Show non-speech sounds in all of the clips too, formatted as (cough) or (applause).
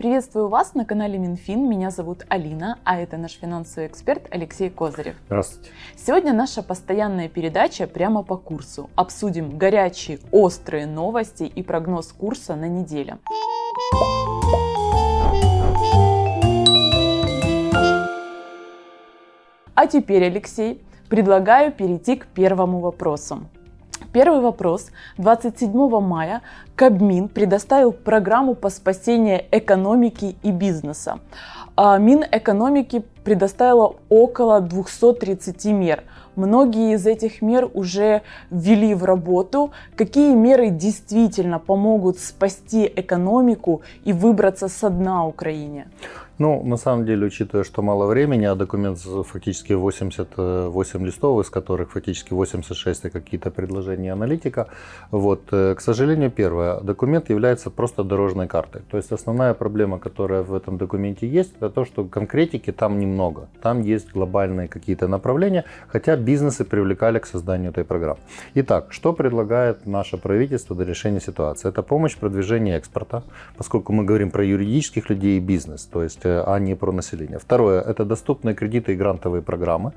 Приветствую вас на канале Минфин. Меня зовут Алина, а это наш финансовый эксперт Алексей Козырев. Здравствуйте. Сегодня наша постоянная передача прямо по курсу. Обсудим горячие, острые новости и прогноз курса на неделю. А теперь, Алексей, предлагаю перейти к первому вопросу. Первый вопрос. 27 мая Кабмин предоставил программу по спасению экономики и бизнеса. А Минэкономики предоставила около 230 мер. Многие из этих мер уже ввели в работу. Какие меры действительно помогут спасти экономику и выбраться со дна Украине? Ну, на самом деле, учитывая, что мало времени, а документ фактически 88 листов, из которых фактически 86 это какие-то предложения аналитика, вот, э, к сожалению, первое, документ является просто дорожной картой. То есть основная проблема, которая в этом документе есть, это то, что конкретики там немного. Там есть глобальные какие-то направления, хотя бизнесы привлекали к созданию этой программы. Итак, что предлагает наше правительство для решения ситуации? Это помощь в продвижении экспорта, поскольку мы говорим про юридических людей и бизнес. То есть а не про население. Второе – это доступные кредиты и грантовые программы,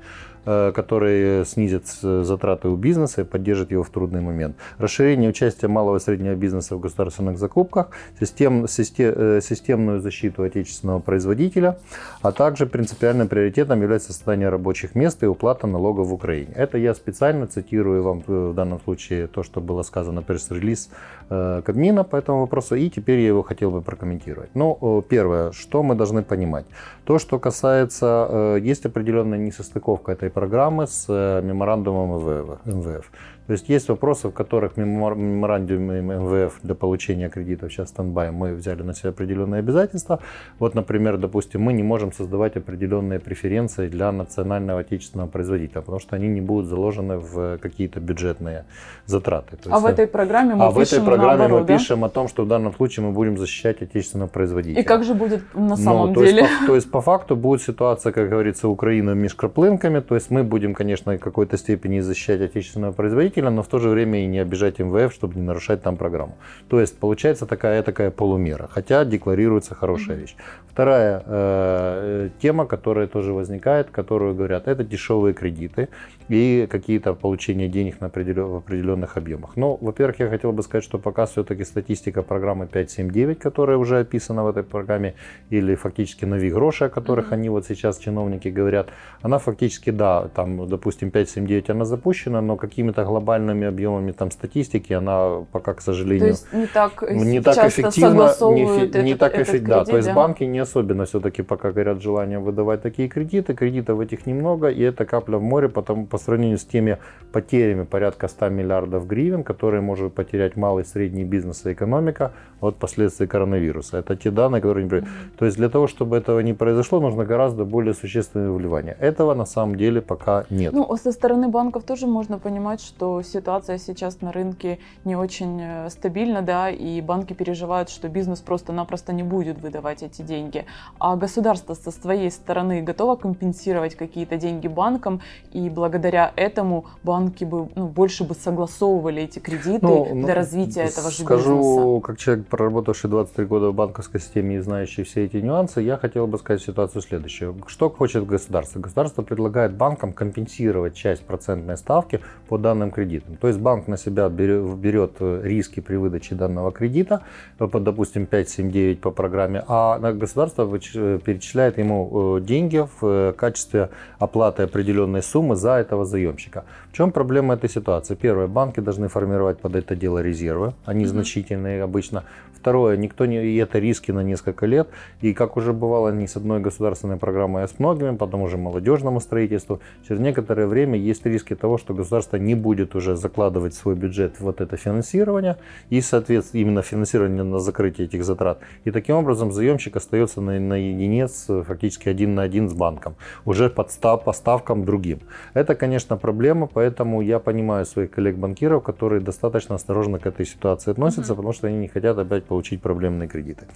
э, которые снизят затраты у бизнеса и поддержат его в трудный момент. Расширение участия малого и среднего бизнеса в государственных закупках, систем, э, системную защиту отечественного производителя, а также принципиальным приоритетом является создание рабочих мест и уплата налогов в Украине. Это я специально цитирую вам э, в данном случае то, что было сказано пресс-релиз Кабмина по этому вопросу, и теперь я его хотел бы прокомментировать. Ну, первое, что мы должны понимать. То, что касается, э, есть определенная несостыковка этой программы с э, меморандумом МВФ. То есть есть вопросы, в которых меморандуме МВФ для получения кредитов сейчас стендбай мы взяли на себя определенные обязательства. Вот, например, допустим, мы не можем создавать определенные преференции для национального отечественного производителя, потому что они не будут заложены в какие-то бюджетные затраты. То а есть, в этой программе мы а пишем в этой программе наоборот, мы пишем да? о том, что в данном случае мы будем защищать отечественного производителя. И как же будет на самом ну, деле? То есть, по, то есть по факту будет ситуация, как говорится, Украина межкраплынками. То есть мы будем, конечно, в какой-то степени защищать отечественного производителя, производителя, но в то же время и не обижать МВФ, чтобы не нарушать там программу. То есть получается такая такая полумера, хотя декларируется хорошая вещь. Вторая э, тема, которая тоже возникает, которую говорят, это дешевые кредиты и какие-то получения денег на определен, в определенных объемах. Но, во-первых, я хотел бы сказать, что пока все-таки статистика программы 579, которая уже описана в этой программе, или фактически нови гроши, о которых mm-hmm. они вот сейчас чиновники говорят, она фактически, да, там, допустим, 579 она запущена, но какими-то глобальными объемами там статистики она пока, к сожалению, то есть не так, не так эффективно, не, не так эффективно, да, то есть банки не особенно все-таки пока горят желанием выдавать такие кредиты, кредитов этих немного, и это капля в море, потому по сравнению с теми потерями порядка 100 миллиардов гривен, которые может потерять малый и средний бизнес и экономика от последствий коронавируса. Это те данные, которые не mm-hmm. То есть для того, чтобы этого не произошло, нужно гораздо более существенное вливание. Этого на самом деле пока нет. Ну, со стороны банков тоже можно понимать, что ситуация сейчас на рынке не очень э, стабильна, да, и банки переживают, что бизнес просто-напросто не будет выдавать эти деньги. А государство со своей стороны готово компенсировать какие-то деньги банкам, и благодаря этому банки бы ну, больше бы согласовывали эти кредиты ну, для ну, развития этого же скажу, бизнеса. Скажу, как человек, проработавший 23 года в банковской системе и знающий все эти нюансы, я хотел бы сказать ситуацию следующую. Что хочет государство? Государство предлагает банкам компенсировать часть процентной ставки по данным кредитам. То есть банк на себя берет, берет риски при выдаче данного кредита, по, допустим, 5-7-9 по программе, а государство перечисляет ему э, деньги в э, качестве оплаты определенной суммы за этого заемщика. В чем проблема этой ситуации? Первое, банки должны формировать под это дело резервы, они mm-hmm. значительные обычно. Второе, никто не, и это риски на несколько лет. И как уже бывало не с одной государственной программой, а с многими, потом уже молодежному строительству, через некоторое время есть риски того, что государство не будет уже закладывать свой бюджет в вот это финансирование и, соответственно, именно финансирование на закрытие этих затрат. И таким образом заемщик остается на, наедине с, фактически один на один с банком, уже под став, по ставкам другим. Это, конечно, проблема, поэтому я понимаю своих коллег-банкиров, которые достаточно осторожно к этой ситуации относятся, mm-hmm. потому что они не хотят опять получить проблемные кредиты.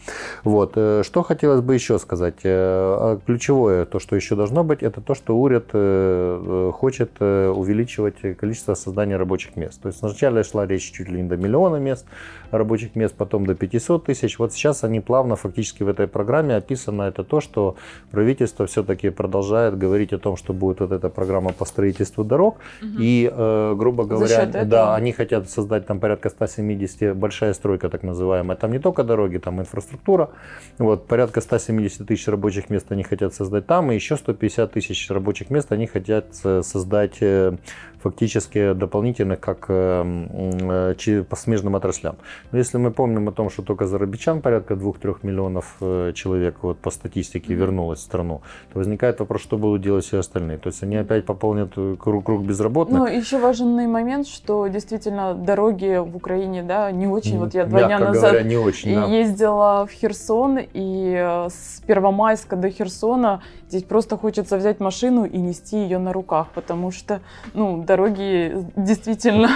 Вот. Э, что хотелось бы еще сказать. А ключевое, то, что еще должно быть, это то, что УРЯД хочет увеличивать количество создания рабочих мест. То есть сначала шла речь чуть ли не до миллиона мест рабочих мест, потом до 500 тысяч. Вот сейчас они плавно фактически в этой программе описано это то, что правительство все-таки продолжает говорить о том, что будет вот эта программа по строительству дорог. Угу. И, э, грубо говоря, да, они хотят создать там порядка 170, большая стройка так называемая. Там не только дороги, там инфраструктура. Вот, порядка 170 тысяч рабочих мест они хотят создать там, и еще 150 тысяч рабочих мест они хотят э, создать э, фактически дополнительных как э, э, по смежным отраслям. Но если мы помним о том, что только зарабичан порядка 2-3 миллионов э, человек вот по статистике вернулось в страну, то возникает вопрос, что будут делать все остальные. То есть они опять пополнят круг, круг безработных. Ну, еще важный момент, что действительно дороги в Украине, да, не очень. Вот я два дня назад говоря, не очень, да. ездила в Херсон, и с Первомайска до Херсона здесь просто хочется взять машину и нести ее на руках, потому что, ну, дороги действительно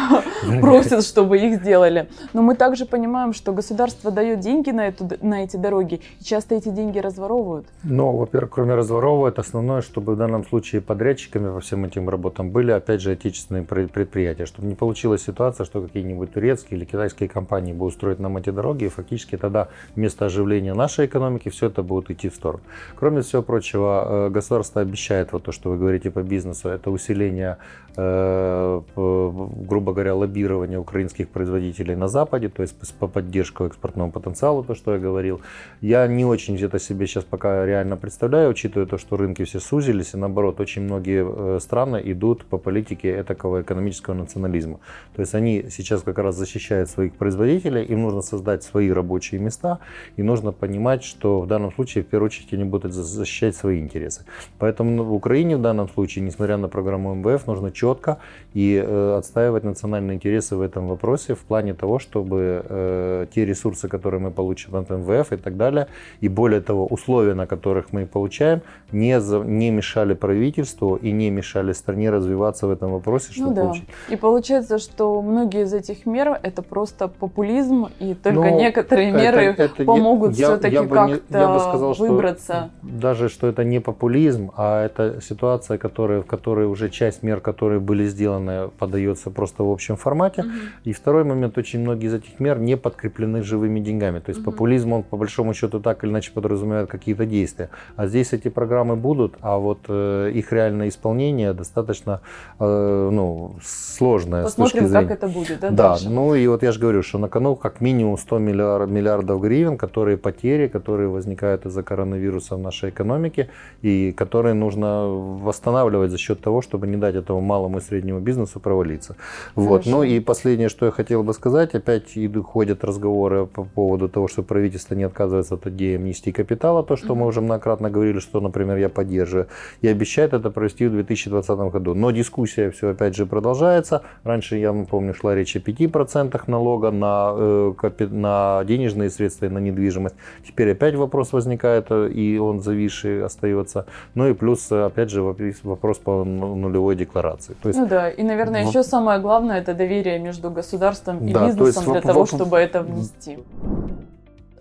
(laughs) просят, чтобы их сделали. Но мы также понимаем, что государство дает деньги на, эту, на эти дороги, и часто эти деньги разворовывают. Ну, во-первых, кроме разворовывают, основное, чтобы в данном случае подрядчиками по всем этим работам были, опять же, отечественные предприятия, чтобы не получилась ситуация, что какие-нибудь турецкие или китайские компании будут строить нам эти дороги, и фактически тогда вместо оживления нашей экономики все это будет идти в сторону. Кроме всего прочего, э, государство обещает, вот то, что вы говорите по бизнесу, это усиление грубо говоря, лоббирование украинских производителей на Западе, то есть по поддержку экспортного потенциала, то, что я говорил. Я не очень это себе сейчас пока реально представляю, учитывая то, что рынки все сузились, и наоборот, очень многие э, страны идут по политике такого экономического национализма. То есть они сейчас как раз защищают своих производителей, им нужно создать свои рабочие места, и нужно понимать, что в данном случае, в первую очередь, они будут защищать свои интересы. Поэтому в Украине в данном случае, несмотря на программу МВФ, нужно четко и э, отстаивать национальные интересы в этом вопросе в плане того, чтобы э, те ресурсы, которые мы получим от МВФ и так далее, и более того, условия, на которых мы их получаем, не, за, не мешали правительству и не мешали стране развиваться в этом вопросе, чтобы ну, да. получить. И получается, что многие из этих мер это просто популизм, и только Но некоторые это, меры это, помогут все-таки как-то выбраться. Что, даже что это не популизм, а это ситуация, которая, в которой уже часть мер, которые были были сделаны, подается просто в общем формате. Угу. И второй момент, очень многие из этих мер не подкреплены живыми деньгами. То есть угу. популизм, он по большому счету так или иначе подразумевает какие-то действия. А здесь эти программы будут, а вот э, их реальное исполнение достаточно э, ну, сложное Посмотрим, как это будет, да? Да, дальше? ну и вот я же говорю, что на кону как минимум 100 миллиард, миллиардов гривен, которые потери, которые возникают из-за коронавируса в нашей экономике и которые нужно восстанавливать за счет того, чтобы не дать этому малому и среднему бизнесу провалиться. Вот. Ну и последнее, что я хотел бы сказать, опять ходят разговоры по поводу того, что правительство не отказывается от идеи амнистии капитала, то, что мы уже многократно говорили, что, например, я поддерживаю, и обещает это провести в 2020 году. Но дискуссия все опять же продолжается. Раньше, я помню, шла речь о 5% налога на, э, на денежные средства и на недвижимость. Теперь опять вопрос возникает, э, и он зависший остается. Ну и плюс, опять же, вопрос по нулевой декларации. То есть ну да, и, наверное, еще самое главное это доверие между государством и да, бизнесом для того, чтобы это внести.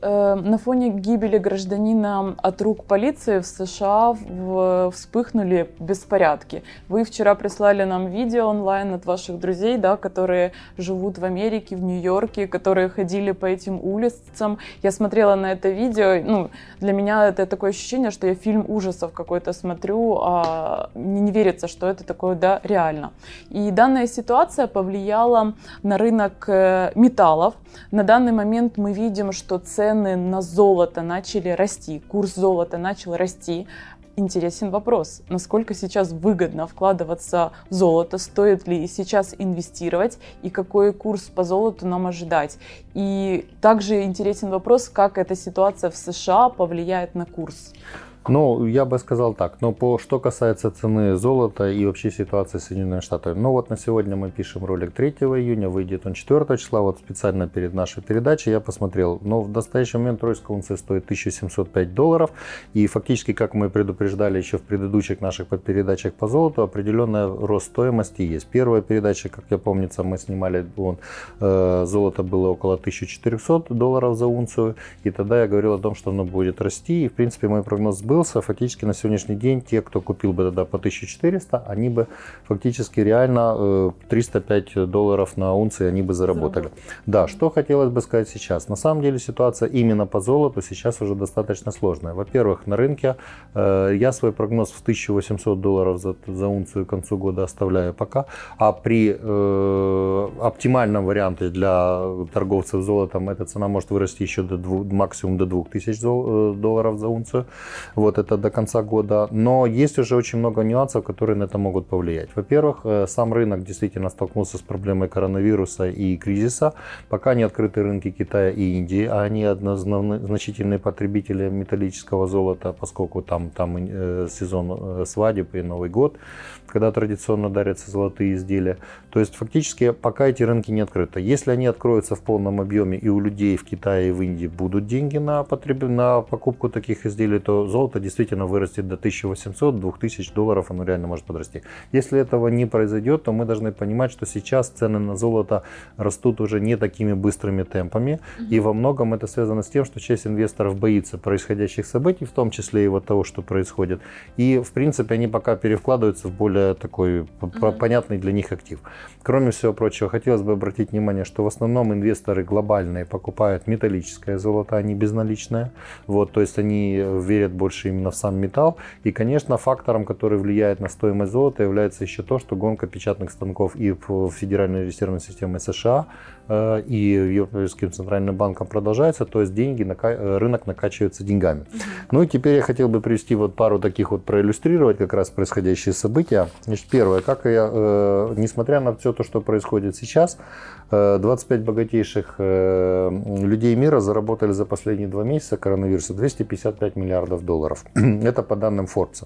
Э, на фоне гибели гражданина от рук полиции в США вспыхнули беспорядки. Вы вчера прислали нам видео онлайн от ваших друзей, да, которые живут в Америке, в Нью-Йорке, которые ходили по этим улицам. Я смотрела на это видео, ну, для меня это такое ощущение, что я фильм ужасов какой-то смотрю, а мне не верится, что это такое, да, реально. И данная ситуация повлияла на рынок э, металлов. На данный момент мы видим, что цены цены на золото начали расти, курс золота начал расти, интересен вопрос, насколько сейчас выгодно вкладываться в золото, стоит ли сейчас инвестировать и какой курс по золоту нам ожидать. И также интересен вопрос, как эта ситуация в США повлияет на курс. Ну, я бы сказал так. Но по что касается цены золота и вообще ситуации с Соединенными Штатами. Ну вот на сегодня мы пишем ролик 3 июня, выйдет он 4 числа. Вот специально перед нашей передачей я посмотрел. Но в настоящий момент тройская унция стоит 1705 долларов. И фактически, как мы предупреждали еще в предыдущих наших передачах по золоту, определенный рост стоимости есть. Первая передача, как я помнится, мы снимали, вон, э, золото было около 1400 долларов за унцию. И тогда я говорил о том, что оно будет расти. И в принципе мой прогноз сбылся. Фактически на сегодняшний день те, кто купил бы тогда по 1400, они бы фактически реально 305 э, долларов на унции они бы заработали. Да, что хотелось бы сказать сейчас. На самом деле ситуация именно по золоту сейчас уже достаточно сложная. Во-первых, на рынке э, я свой прогноз в 1800 долларов за, за унцию к концу года оставляю пока. А при э, оптимальном варианте для торговцев золотом эта цена может вырасти еще до 2, максимум до 2000 э, долларов за унцию. Вот это до конца года. Но есть уже очень много нюансов, которые на это могут повлиять. Во-первых, э, сам рынок действительно столкнулся с проблемой коронавируса и кризиса. Пока не открыты рынки Китая и Индии, а они значительные потребители металлического золота, поскольку там, там э, сезон э, свадеб и Новый год когда традиционно дарятся золотые изделия. То есть фактически пока эти рынки не открыты. Если они откроются в полном объеме и у людей в Китае и в Индии будут деньги на, потреб... на покупку таких изделий, то золото действительно вырастет до 1800-2000 долларов, оно реально может подрасти. Если этого не произойдет, то мы должны понимать, что сейчас цены на золото растут уже не такими быстрыми темпами. И во многом это связано с тем, что часть инвесторов боится происходящих событий, в том числе и вот того, что происходит. И в принципе они пока перевкладываются в более более такой mm-hmm. понятный для них актив. Кроме всего прочего, хотелось бы обратить внимание, что в основном инвесторы глобальные покупают металлическое золото, а не безналичное. Вот, то есть они верят больше именно в сам металл. И, конечно, фактором, который влияет на стоимость золота, является еще то, что гонка печатных станков и в Федеральной резервной системе США и Европейским центральным банком продолжается, то есть деньги, э, рынок накачивается деньгами. Ну и теперь я хотел бы привести вот пару таких вот, проиллюстрировать как раз происходящие события. Значит, первое, как я, э, несмотря на все то, что происходит сейчас, 25 богатейших людей мира заработали за последние два месяца коронавируса 255 миллиардов долларов. (clears throat) Это по данным Forbes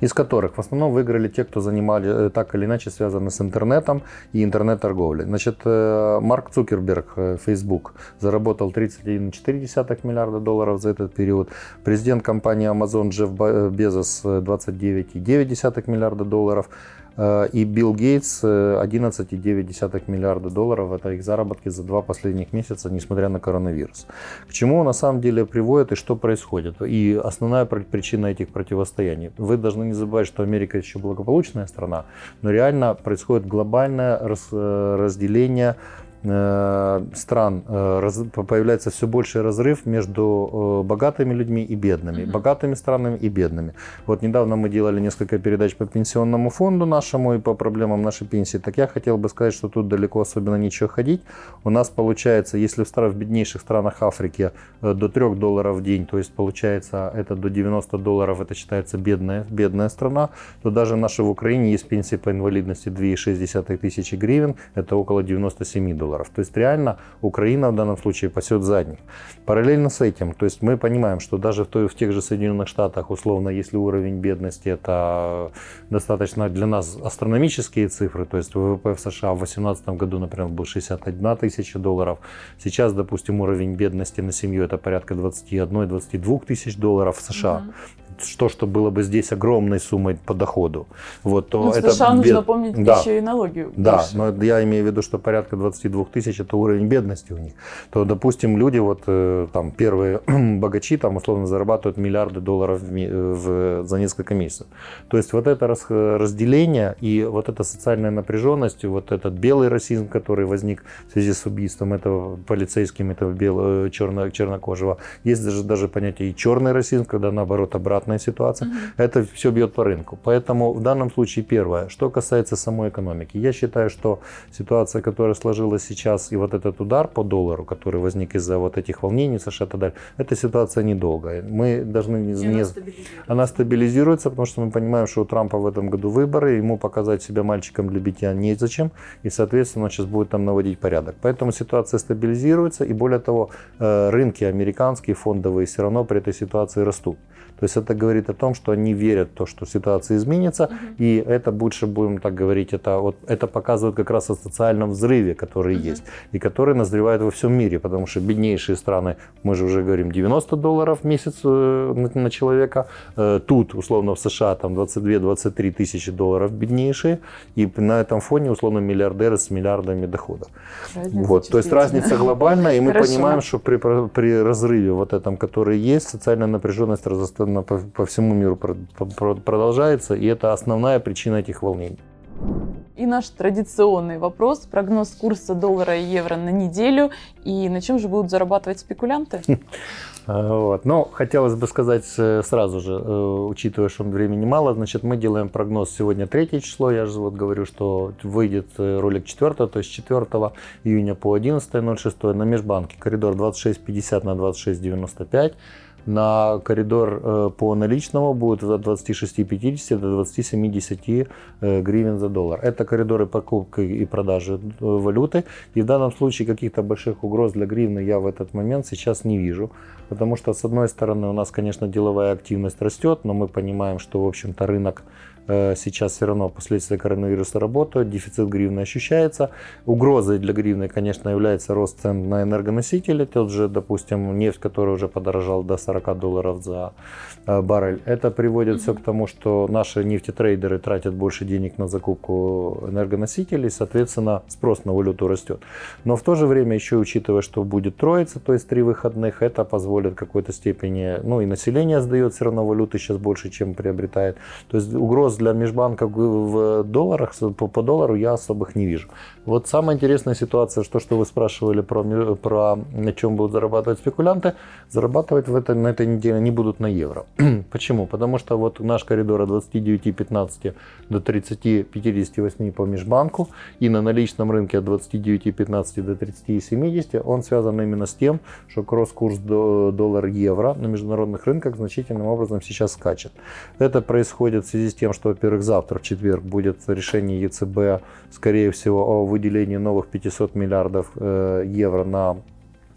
из которых в основном выиграли те, кто занимали э, так или иначе связаны с интернетом и интернет-торговлей. Значит, э, Марк Цукерберг, э, Facebook, заработал 31,4 миллиарда долларов за этот период. Президент компании Amazon Джефф Безос 29,9 миллиарда долларов. Э, и Билл Гейтс 11,9 э, миллиарда долларов. Это их заработки за два последних месяца, несмотря на коронавирус. К чему на самом деле приводит и что происходит? И основная причина этих противостояний. Вы должны не забывать, что Америка еще благополучная страна, но реально происходит глобальное э, разделение стран э, появляется все больший разрыв между э, богатыми людьми и бедными, mm-hmm. богатыми странами и бедными. Вот недавно мы делали несколько передач по пенсионному фонду нашему и по проблемам нашей пенсии. Так я хотел бы сказать, что тут далеко особенно ничего ходить. У нас получается, если в, стран, в беднейших странах Африки до 3 долларов в день, то есть получается это до 90 долларов, это считается бедная, бедная страна, то даже наша в Украине есть пенсия по инвалидности 2,6 тысячи гривен, это около 97 долларов долларов. То есть реально Украина в данном случае пасет задних. Параллельно с этим, то есть мы понимаем, что даже в, той, в тех же Соединенных Штатах, условно, если уровень бедности это достаточно для нас астрономические цифры, то есть ВВП в США в 2018 году, например, был 61 тысяча долларов. Сейчас, допустим, уровень бедности на семью это порядка 21-22 тысяч долларов в США. Mm-hmm что, что было бы здесь огромной суммой по доходу, вот, то ну, это... США бед... нужно помнить да. еще и налоги. Да, больше. но я имею в виду, что порядка 22 тысяч это уровень бедности у них. То, допустим, люди, вот э, там первые (clears throat) богачи, там условно зарабатывают миллиарды долларов в, в, за несколько месяцев. То есть вот это раз, разделение и вот эта социальная напряженность, вот этот белый расизм, который возник в связи с убийством этого полицейским, этого белого, черно, чернокожего. Есть даже, даже понятие и черный расизм, когда наоборот обратно непонятная ситуация. Mm-hmm. Это все бьет по рынку. Поэтому в данном случае первое, что касается самой экономики. Я считаю, что ситуация, которая сложилась сейчас, и вот этот удар по доллару, который возник из-за вот этих волнений в США и так далее, эта ситуация недолгая. Мы должны не... Она, стабилизируется. она стабилизируется, потому что мы понимаем, что у Трампа в этом году выборы, ему показать себя мальчиком для битья незачем, и, соответственно, он сейчас будет там наводить порядок. Поэтому ситуация стабилизируется, и более того, э, рынки американские, фондовые все равно при этой ситуации растут. То есть это говорит о том, что они верят в то, что ситуация изменится, угу. и это больше, будем так говорить, это, вот, это показывает как раз о социальном взрыве, который угу. есть, и который назревает во всем мире, потому что беднейшие страны, мы же уже говорим, 90 долларов в месяц э, на, человека, э, тут, условно, в США там 22-23 тысячи долларов беднейшие, и на этом фоне, условно, миллиардеры с миллиардами доходов. вот, то есть разница глобальная, и мы Хорошо. понимаем, что при, при разрыве вот этом, который есть, социальная напряженность разостается она по, по всему миру продолжается, и это основная причина этих волнений. И наш традиционный вопрос, прогноз курса доллара и евро на неделю, и на чем же будут зарабатывать спекулянты? (laughs) Вот. Но хотелось бы сказать э, сразу же, э, учитывая, что времени мало, значит, мы делаем прогноз сегодня третье число. Я же вот говорю, что выйдет э, ролик 4, то есть 4 июня по 11.06 на межбанке. Коридор 26.50 на 26.95 на коридор э, по наличному будет от 26,50 до 20,70 э, гривен за доллар. Это коридоры покупки и продажи э, валюты. И в данном случае каких-то больших угроз для гривны я в этот момент сейчас не вижу. Потому что, с одной стороны, у нас, конечно, деловая активность растет, но мы понимаем, что, в общем-то, рынок сейчас все равно последствия коронавируса работают, дефицит гривны ощущается. Угрозой для гривны, конечно, является рост цен на энергоносители. Тот же, допустим, нефть, которая уже подорожала до 40 долларов за э, баррель. Это приводит все к тому, что наши нефтетрейдеры тратят больше денег на закупку энергоносителей, соответственно, спрос на валюту растет. Но в то же время, еще учитывая, что будет троица, то есть три выходных, это позволит в какой-то степени, ну и население сдает все равно валюты сейчас больше, чем приобретает. То есть угроза угроз для межбанка в долларах, по, по доллару я особых не вижу. Вот самая интересная ситуация, что, что вы спрашивали про, про на чем будут зарабатывать спекулянты, зарабатывать в это, на этой неделе не будут на евро. (clears throat) Почему? Потому что вот наш коридор от 29,15 до 30,58 по межбанку и на наличном рынке от 29,15 до 30,70 он связан именно с тем, что кросс-курс доллар-евро на международных рынках значительным образом сейчас скачет. Это происходит в связи с тем, что, во-первых, завтра, в четверг, будет решение ЕЦБ, скорее всего, о выделении новых 500 миллиардов э, евро на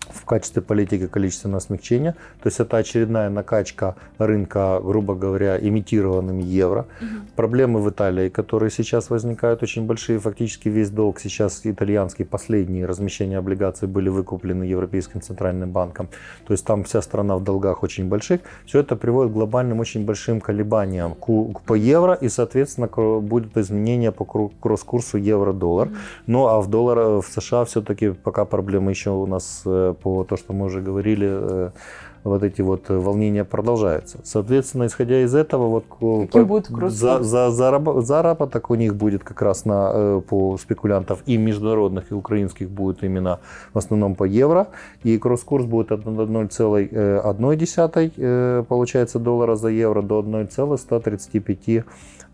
в качестве политики количественного смягчения. То есть это очередная накачка рынка, грубо говоря, имитированным евро. Угу. Проблемы в Италии, которые сейчас возникают очень большие. Фактически весь долг сейчас итальянский, последние размещения облигаций были выкуплены Европейским центральным банком. То есть там вся страна в долгах очень больших. Все это приводит к глобальным очень большим колебаниям по евро и, соответственно, будет изменение по кросс-курсу евро-доллар. Угу. Ну а в доллар в США все-таки пока проблемы еще у нас э, по то, что мы уже говорили, э, вот эти вот волнения продолжаются. Соответственно, исходя из этого, вот Каким будет за, за, зараб, заработок у них будет как раз на, э, по спекулянтов и международных, и украинских будет именно в основном по евро. И кросс-курс будет от 1,1 э, получается доллара за евро до 1,135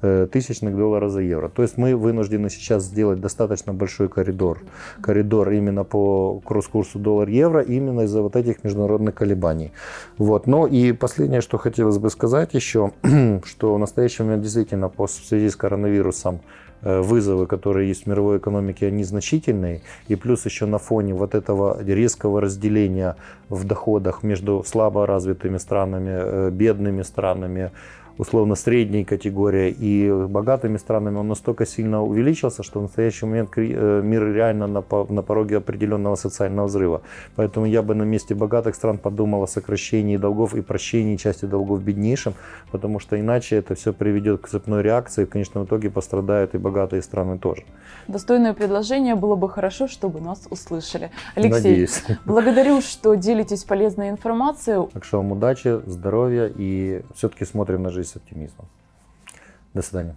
Э, тысячных долларов за евро. То есть мы вынуждены сейчас сделать достаточно большой коридор. Коридор именно по кросс-курсу доллар-евро, именно из-за вот этих международных колебаний. Вот. Ну и последнее, что хотелось бы сказать еще, (clears throat) что в настоящий момент действительно по, связи с коронавирусом э, вызовы, которые есть в мировой экономике, они значительные. И плюс еще на фоне вот этого резкого разделения в доходах между слабо развитыми странами, э, бедными странами, условно средней категории и богатыми странами, он настолько сильно увеличился, что в настоящий момент э, мир реально на, на пороге определенного социального взрыва. Поэтому я бы на месте богатых стран подумал о сокращении долгов и прощении части долгов беднейшим, потому что иначе это все приведет к цепной реакции, и в конечном итоге пострадают и богатые страны тоже. Достойное предложение, было бы хорошо, чтобы нас услышали. Алексей, Надеюсь. благодарю, что делитесь полезной информацией. Так что вам удачи, здоровья и все-таки смотрим на жизнь с оптимизмом. До свидания.